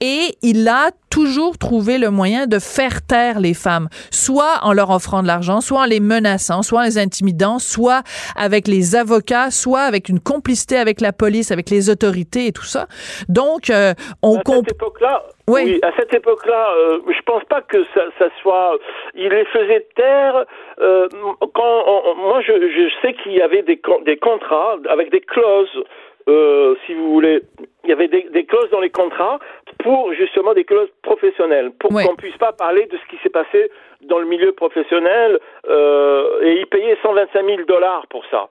et il a toujours trouvé le moyen de faire taire les femmes, soit en leur offrant de l'argent, soit en les menaçant, soit en les intimidant, soit avec les avocats, soit avec une complicité avec la police, avec les autorités et tout ça. Donc, euh, on à cette époque-là, oui. à cette époque-là, euh, je pense pas que ça, ça, soit. Il les faisait taire. Euh, quand moi, je, je sais qu'il y avait des, des contrats avec des clauses euh, si vous voulez, il y avait des, des, clauses dans les contrats pour justement des clauses professionnelles, pour qu'on puisse pas parler de ce qui s'est passé dans le milieu professionnel. Euh, et ils payaient 125 000 dollars pour ça.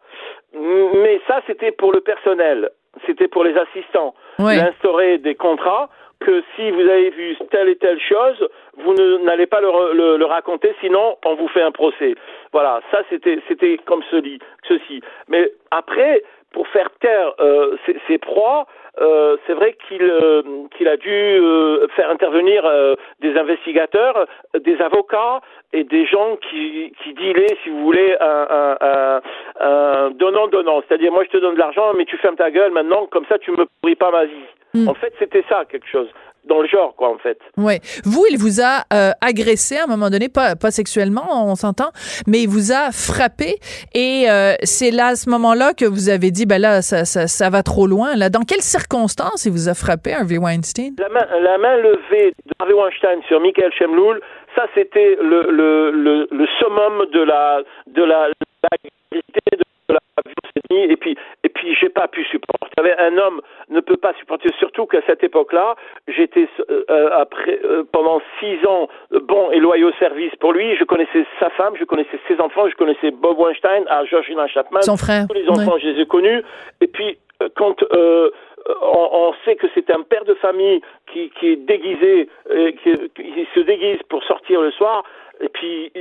Mais ça, c'était pour le personnel, c'était pour les assistants. Oui. Instaurer des contrats que si vous avez vu telle et telle chose, vous n'allez pas le, le, le, raconter, sinon on vous fait un procès. Voilà, ça c'était c'était comme ceci. ceci. Mais après, pour faire taire euh, ses, ses, proies, euh, c'est vrai qu'il euh, qu'il a dû euh, faire intervenir euh, des investigateurs, des avocats et des gens qui qui dilaient, si vous voulez, un, un, un donnant donnant. C'est-à-dire moi je te donne de l'argent, mais tu fermes ta gueule maintenant, comme ça tu me pourris pas ma vie. Mm. En fait, c'était ça quelque chose dans le genre, quoi, en fait. Oui. Vous, il vous a euh, agressé à un moment donné, pas, pas sexuellement, on s'entend, mais il vous a frappé. Et euh, c'est là, à ce moment-là, que vous avez dit, ben là, ça, ça, ça, va trop loin. Là, dans quelles circonstances il vous a frappé, Harvey Weinstein? La main, la main levée d'Harvey Weinstein sur Michael Shemloul, ça, c'était le, le, le, le, summum de la, de la, la de et puis et puis j'ai pas pu supporter. Un homme ne peut pas supporter, surtout qu'à cette époque-là, j'étais euh, euh, après euh, pendant six ans bon et loyaux service pour lui. Je connaissais sa femme, je connaissais ses enfants, je connaissais Bob Weinstein, à Georgina Chapman, son frère. Tous les enfants, je les ai connus. Et puis quand euh, on, on, sait que c'est un père de famille qui, qui est déguisé, euh, qui, qui, se déguise pour sortir le soir. Et puis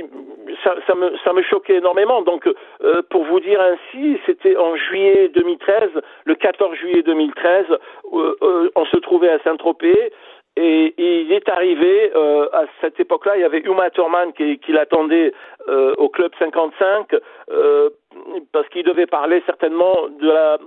ça, ça, me, ça me choquait énormément. Donc, euh, pour vous dire ainsi, c'était en juillet 2013, le 14 juillet 2013, euh, euh, on se trouvait à Saint-Tropez. Et, il est arrivé euh, à cette époque-là, il y avait Uma Thurman qui, qui l'attendait euh, au club 55 euh, parce qu'il devait parler certainement de la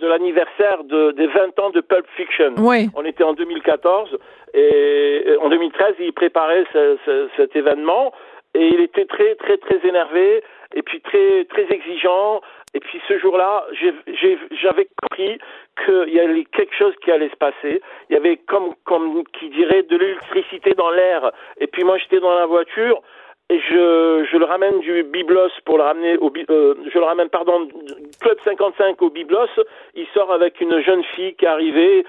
de l'anniversaire de, des 20 ans de Pulp Fiction. Oui. On était en 2014 et en 2013 il préparait ce, ce, cet événement et il était très très très énervé et puis très très exigeant et puis ce jour-là, j'avais compris qu'il y avait quelque chose qui allait se passer. Il y avait comme, comme qui dirait de l'électricité dans l'air. Et puis moi, j'étais dans la voiture et je, je le ramène du Biblos pour le ramener au euh, je le ramène pardon club 55 au Biblos. Il sort avec une jeune fille qui est arrivée.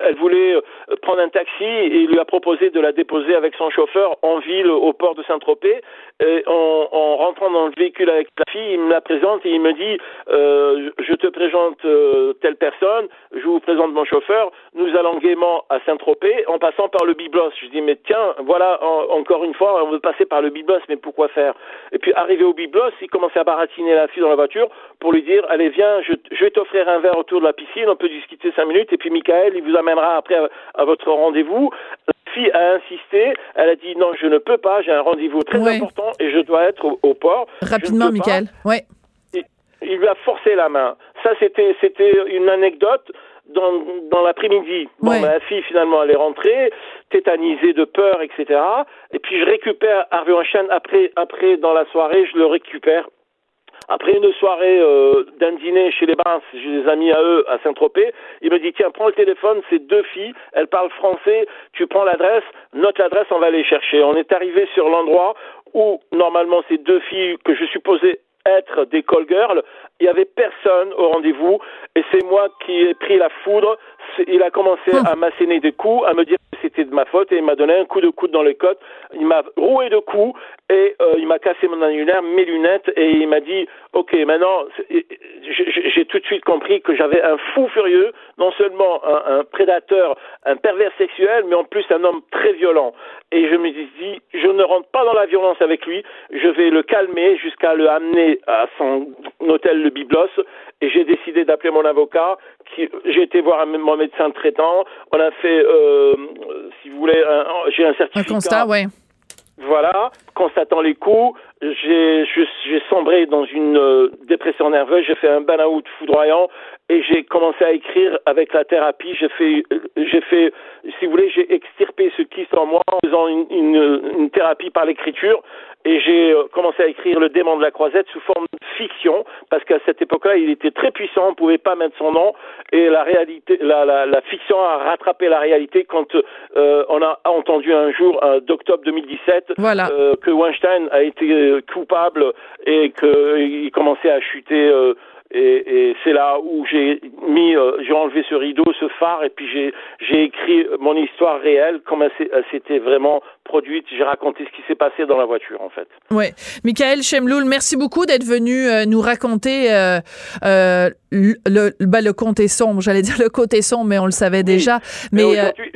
Elle voulait euh, prendre un taxi et il lui a proposé de la déposer avec son chauffeur en ville au port de Saint-Tropez. Et en, en, rentrant dans le véhicule avec la fille il me la présente et il me dit euh, je te présente euh, telle personne. Je vous présente mon chauffeur. Nous allons gaiement à Saint-Tropez en passant par le Biblos. Je dis mais tiens voilà en, encore une fois on veut passer par le Biblos mais pourquoi faire? Et puis arrivé au biblos, il commençait à baratiner la fille dans la voiture pour lui dire allez viens, je, je vais t'offrir un verre autour de la piscine, on peut discuter cinq minutes et puis Michael il vous amènera après à, à votre rendez-vous. La fille a insisté, elle a dit non je ne peux pas, j'ai un rendez-vous très important et je dois être au, au port. Rapidement Michael, oui. Il, il lui a forcé la main. Ça c'était c'était une anecdote dans, dans l'après-midi. Bon, ouais. ma fille, finalement, elle est rentrée, tétanisée de peur, etc. Et puis, je récupère Harvey Weinstein après, après, dans la soirée, je le récupère. Après une soirée euh, d'un dîner chez les Bains, j'ai des amis à eux à Saint-Tropez, il me dit tiens prends le téléphone, c'est deux filles, elles parlent français, tu prends l'adresse, note l'adresse, on va les chercher. On est arrivé sur l'endroit où normalement ces deux filles que je supposais être des call girls, il y avait personne au rendez-vous. Et c'est moi qui ai pris la foudre. Il a commencé à m'asséner des coups, à me dire c'était de ma faute et il m'a donné un coup de coude dans les côtes. Il m'a roué de coups et euh, il m'a cassé mon annulaire, mes lunettes et il m'a dit OK, maintenant j'ai tout de suite compris que j'avais un fou furieux, non seulement un, prédateur, un pervers sexuel, mais en plus un homme très violent. Et je me suis dit, je ne rentre pas dans la violence avec lui, je vais le calmer jusqu'à le amener à son hôtel le Biblos. Et j'ai décidé d'appeler mon avocat. J'ai été voir mon médecin traitant. On a fait, euh, si vous voulez, j'ai un certificat. Un constat, ouais. Voilà, constatant les coups, j'ai sombré dans une euh, dépression nerveuse, j'ai fait un burn-out foudroyant et j'ai commencé à écrire avec la thérapie. J'ai fait, euh, j'ai fait, si vous voulez, j'ai extirpé ce qui en moi en faisant une, une, une thérapie par l'écriture et j'ai euh, commencé à écrire Le démon de la croisette sous forme de fiction, parce qu'à cette époque-là, il était très puissant, on ne pouvait pas mettre son nom, et la réalité, la, la, la fiction a rattrapé la réalité quand euh, on a entendu un jour, d'octobre 2017, euh, que Weinstein a été euh, coupable et qu'il commençait à chuter et, et c'est là où j'ai mis, euh, j'ai enlevé ce rideau, ce phare, et puis j'ai j'ai écrit mon histoire réelle, comme elle s'était vraiment produite. J'ai raconté ce qui s'est passé dans la voiture, en fait. Oui, Michael Chemloul, merci beaucoup d'être venu euh, nous raconter euh, euh, le, ben, le côté sombre. J'allais dire le côté sombre, mais on le savait déjà. Mais,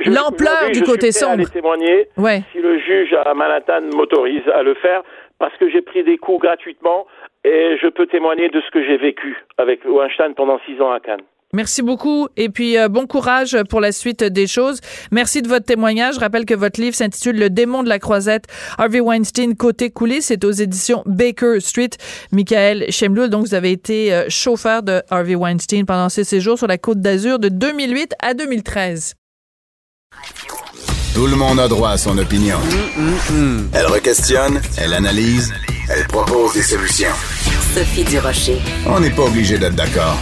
l'ampleur du côté sombre. Aller témoigner ouais. si le juge à Manhattan m'autorise à le faire, parce que j'ai pris des coups gratuitement et je peux témoigner de ce que j'ai vécu avec Weinstein pendant six ans à Cannes. Merci beaucoup et puis euh, bon courage pour la suite des choses. Merci de votre témoignage. Je rappelle que votre livre s'intitule Le démon de la croisette, Harvey Weinstein côté coulisses. C'est aux éditions Baker Street. Michael Chemloul, donc vous avez été euh, chauffeur de Harvey Weinstein pendant ses séjours sur la Côte d'Azur de 2008 à 2013. Tout le monde a droit à son opinion. Elle requestionne, elle analyse, elle propose des solutions. Sophie Durocher. On n'est pas obligé d'être d'accord.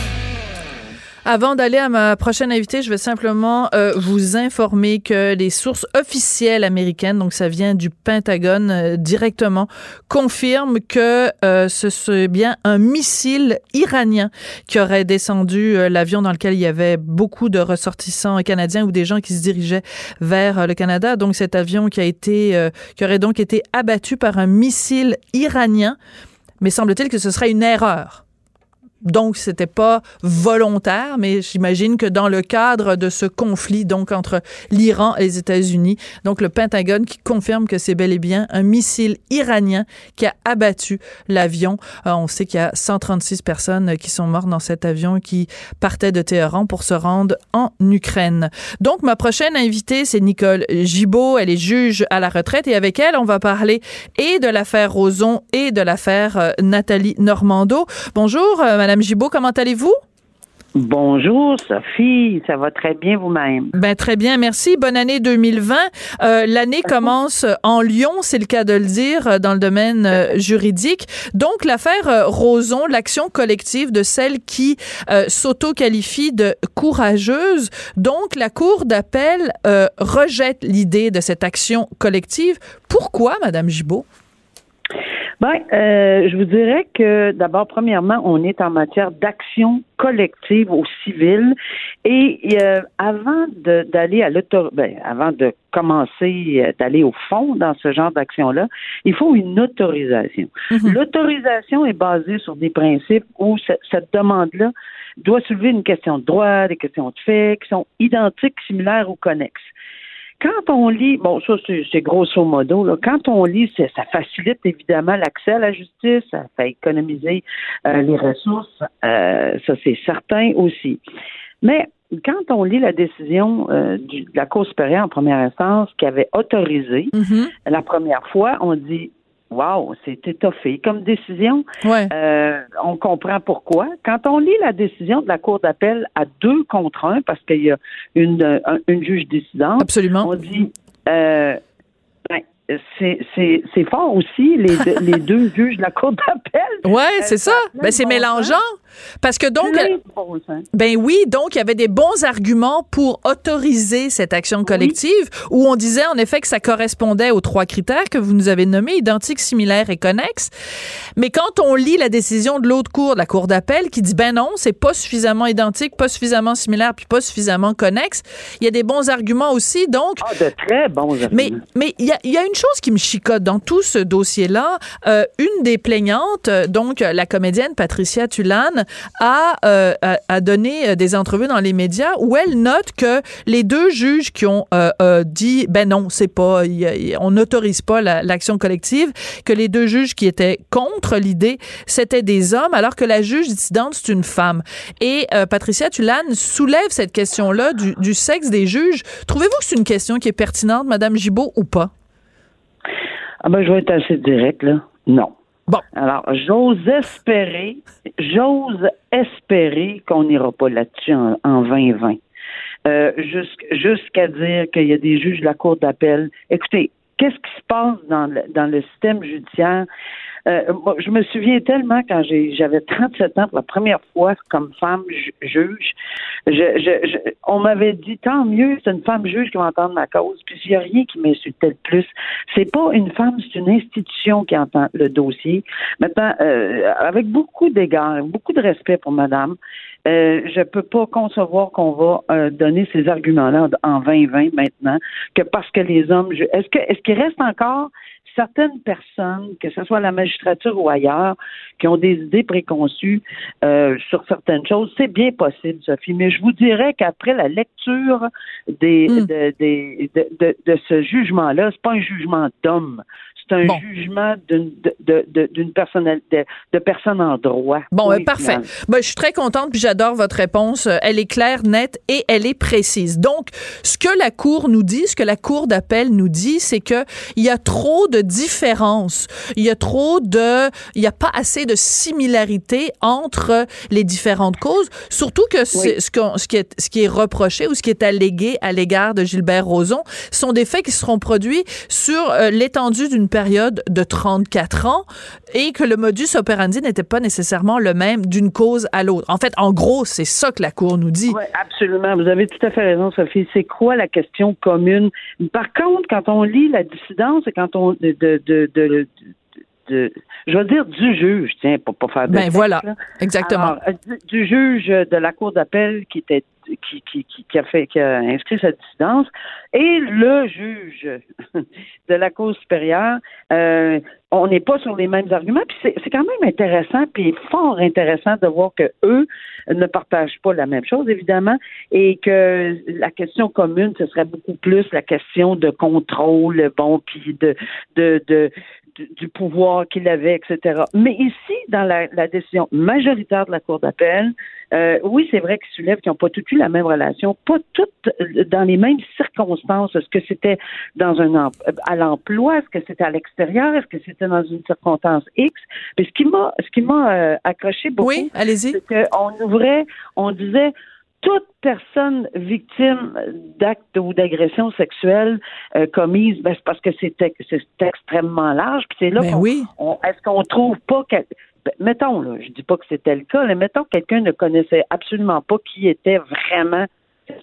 Avant d'aller à ma prochaine invitée, je vais simplement euh, vous informer que les sources officielles américaines, donc ça vient du Pentagone euh, directement, confirment que euh, ce serait bien un missile iranien qui aurait descendu l'avion dans lequel il y avait beaucoup de ressortissants canadiens ou des gens qui se dirigeaient vers le Canada. Donc cet avion qui a été, qui aurait donc été abattu par un missile iranien. Mais semble-t-il que ce serait une erreur donc, c'était pas volontaire, mais j'imagine que dans le cadre de ce conflit, donc entre l'Iran et les États-Unis, donc le Pentagone qui confirme que c'est bel et bien un missile iranien qui a abattu l'avion. Euh, on sait qu'il y a 136 personnes qui sont mortes dans cet avion qui partait de Téhéran pour se rendre en Ukraine. Donc, ma prochaine invitée, c'est Nicole Gibault. Elle est juge à la retraite et avec elle, on va parler et de l'affaire Roson et de l'affaire euh, Nathalie Normando. Bonjour, euh, Madame Madame Gibault, comment allez-vous? Bonjour Sophie, ça va très bien vous-même. Ben très bien, merci. Bonne année 2020. Euh, l'année commence en Lyon, c'est le cas de le dire dans le domaine euh, juridique. Donc l'affaire euh, Roson, l'action collective de celle qui s'auto-qualifie de courageuse. Donc la cour d'appel rejette l'idée de cette action collective. Pourquoi, Madame Gibault? Ben, euh, je vous dirais que d'abord, premièrement, on est en matière d'action collective au civil et euh, avant d'aller à l'autor, ben, avant de commencer euh, d'aller au fond dans ce genre d'action-là, il faut une autorisation. Mhm. L'autorisation est basée sur des principes où cette demande-là doit soulever une question de droit, des questions de fait qui sont identiques, similaires ou connexes quand on lit, bon, ça c'est grosso modo, là, quand on lit, ça facilite évidemment l'accès à la justice, ça fait économiser euh, les ressources, euh, ça c'est certain aussi. Mais quand on lit la décision euh, de la Cour supérieure en première instance qui avait autorisé mm-hmm. la première fois, on dit Wow, c'est étoffé comme décision. Euh, on comprend pourquoi. Quand on lit la décision de la Cour d'appel à deux contre un, parce qu'il y a une, une juge décidante, Absolument. on dit euh, c'est fort aussi, les, les deux juges de la Cour d'appel. Ouais, c'est ça. Ben, c'est mélangeant. Parce que donc, ben oui, donc il y avait des bons arguments pour autoriser cette action collective où on disait en effet que ça correspondait aux trois critères que vous nous avez nommés, identiques, similaires et connexes. Mais quand on lit la décision de l'autre cour, de la cour d'appel, qui dit ben non, c'est pas suffisamment identique, pas suffisamment similaire, puis pas suffisamment connexe, il y a des bons arguments aussi. Donc, ah, de très bons arguments. Mais mais il y a, y a une une chose qui me chicote dans tout ce dossier-là. Euh, une des plaignantes, donc la comédienne Patricia Tulane, a, euh, a, donné des entrevues dans les médias où elle note que les deux juges qui ont dit, ben non, c'est pas, on n'autorise pas l'action collective, que les deux juges qui étaient contre l'idée, c'était des hommes, alors que la juge dissidente, c'est une femme. Et Patricia Tulane soulève cette question-là du, du sexe des juges. Trouvez-vous que c'est une question qui est pertinente, Madame Gibault, ou pas? Ah ben, je vais être assez direct, là. Non. Bon. Alors, j'ose espérer, j'ose espérer qu'on n'ira pas là-dessus en, 2020. Euh, jusqu'à dire qu'il y a des juges de la Cour d'appel. Écoutez, qu'est-ce qui se passe dans le, dans le système judiciaire? Euh, je me souviens tellement quand j'avais 37 ans pour la première fois comme femme juge. Je, on m'avait dit tant mieux, c'est une femme juge qui va entendre ma cause. Puis il n'y a rien qui m'insultait le plus. C'est pas une femme, c'est une institution qui entend le dossier. Maintenant, euh, avec beaucoup d'égards, beaucoup de respect pour Madame. Euh, je peux pas concevoir qu'on va euh, donner ces arguments-là en 2020 maintenant, que parce que les hommes, est-ce que est-ce qu'il reste encore certaines personnes, que ce soit la magistrature ou ailleurs, qui ont des idées préconçues euh, sur certaines choses, c'est bien possible, Sophie. Mais je vous dirais qu'après la lecture des, hmm. de, de, de, ce jugement-là, c'est pas un jugement d'homme, c'est un jugement d'une de, de, personnalité de personne en droit. Bon, euh, parfait. Ben, je suis très contente puis j'adore votre réponse. Euh, elle est claire, nette et elle est précise. Donc, ce que la Cour nous dit, ce que la Cour d'appel nous dit, c'est que il y a trop de différences. Il y a trop de, il n'y a pas assez de similarité entre les différentes causes. Surtout que ce, ce, qui est, ce qui est reproché ou ce qui est allégué à l'égard de Gilbert Rozon sont des faits qui seront produits sur euh, l'étendue d'une période de 34 ans et que le modus operandi n'était pas nécessairement le même d'une cause à l'autre. En fait, en gros, c'est ça que la Cour nous dit. Oui, absolument. Vous avez tout à fait raison, Sophie. C'est quoi la question commune? Par contre, quand on lit la dissidence et quand on de, de, de, de je veux dire du juge, tiens, pour pas faire de Ben voilà, exactement. Euh, du, juge de la cour d'appel qui était qui, qui, qui, a fait qui a inscrit sa dissidence et le juge de la Cour supérieure, euh, on n'est pas sur les mêmes arguments. Puis c'est quand même intéressant, puis fort intéressant de voir que eux ne partagent pas la même chose, évidemment, et que la question commune, ce serait beaucoup plus la question de contrôle, bon, puis de, de, de du, pouvoir qu'il avait, etc. Mais ici, dans la, décision majoritaire de la Cour d'appel, euh, oui, c'est vrai qu'ils soulèvent qu'ils n'ont pas toutes eu la même relation, pas toutes euh, dans les mêmes circonstances. Est-ce que c'était dans un à l'emploi, est-ce que c'était à l'extérieur, est-ce que c'était dans une circonstance X? Mais ce qui m'a ce qui m'a euh, accroché beaucoup, oui, allez-y. c'est qu'on ouvrait, on disait toute personne victime d'actes ou d'agressions sexuelles euh, commises, ben, c'est parce que c'est extrêmement large. Puis c'est là ben oui. est-ce qu'on trouve pas que mettons là, je dis pas que c'était le cas, mais mettons que quelqu'un ne connaissait absolument pas qui était vraiment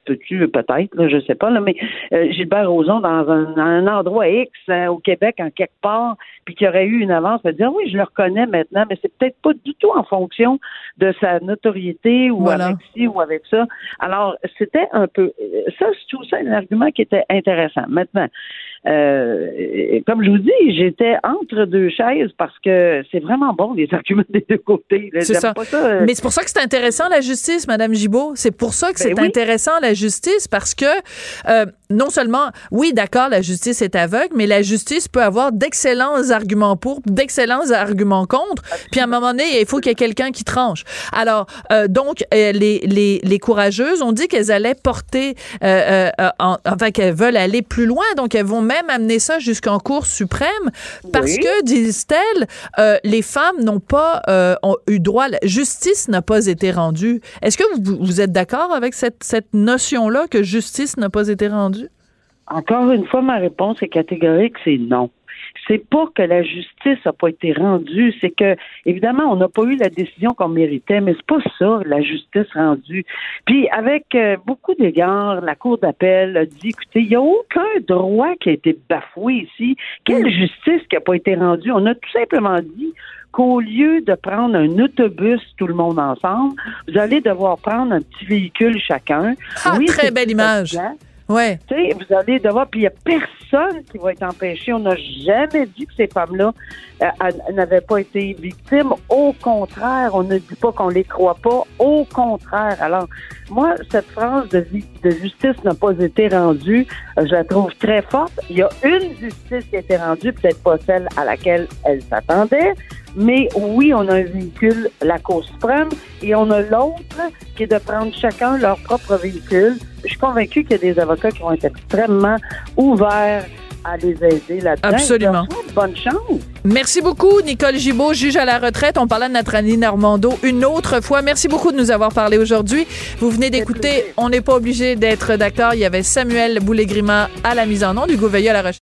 peut-tu peut-être, là, je sais pas, là, mais euh, Gilbert Rozon dans un, endroit X euh, au Québec, en quelque part, puis qui aurait eu une avance, va dire oui, je le reconnais maintenant, mais c'est peut-être pas du tout en fonction de sa notoriété ou avec ci ou avec ça. Alors, c'était un peu ça, c'est tout ça un argument qui était intéressant. Maintenant, euh, comme je vous dis, j'étais entre deux chaises parce que c'est vraiment bon les arguments des deux côtés. C'est ça. Euh. Mais c'est pour ça que c'est intéressant la justice, Madame Gibault. C'est pour ça que ben c'est intéressant la justice parce que euh, non seulement, oui, d'accord, la justice est aveugle, mais la justice peut avoir d'excellents arguments pour, d'excellents arguments contre. Puis à un moment donné, il faut qu'il y ait quelqu'un qui tranche. Alors, euh, donc, les, les, les courageuses ont dit qu'elles allaient porter, enfin qu'elles veulent aller plus loin, donc elles vont même amener ça jusqu'en Cour suprême parce que, disent-elles, euh, les femmes n'ont pas euh, ont eu droit, la justice n'a pas été rendue. Est-ce que vous, vous êtes d'accord avec cette, cette notion-là que justice n'a pas été rendue? Encore une fois, ma réponse est catégorique, c'est non c'est pas que la justice n'a pas été rendue, c'est que évidemment on n'a pas eu la décision qu'on méritait, mais c'est pas ça la justice rendue. Puis avec euh, beaucoup d'égards, la cour d'appel a dit écoutez, il n'y a aucun droit qui a été bafoué ici. Quelle mm. justice qui n'a pas été rendue? On a tout simplement dit qu'au lieu de prendre un autobus tout le monde ensemble, vous allez devoir prendre un petit véhicule chacun. Ah, très belle image. Ouais. Tu sais, vous allez devoir, puis il n'y a personne qui va être empêché. On n'a jamais dit que ces femmes-là euh, n'avaient pas été victimes. Au contraire, on ne dit pas qu'on les croit pas. Au contraire. Alors, moi, cette phrase de, de justice n'a pas été rendue, euh, je la trouve très forte. Il y a une justice qui a été rendue, peut-être pas celle à laquelle elle s'attendait, mais oui, on a un véhicule, la Cour suprême, et on a l'autre qui est de prendre chacun leur propre véhicule. Je suis convaincue qu'il y a des avocats qui vont être extrêmement ouverts à les aider là-dedans. Absolument. Bonne chance. Merci beaucoup, Nicole Gibault, juge à la retraite. On parlait de notre Annie Normando une autre fois. Merci beaucoup de nous avoir parlé aujourd'hui. Vous venez d'écouter On n'est pas obligé d'être d'accord. Il y avait Samuel Boulay-Grima à la mise en nom, du Veilleux à la recherche.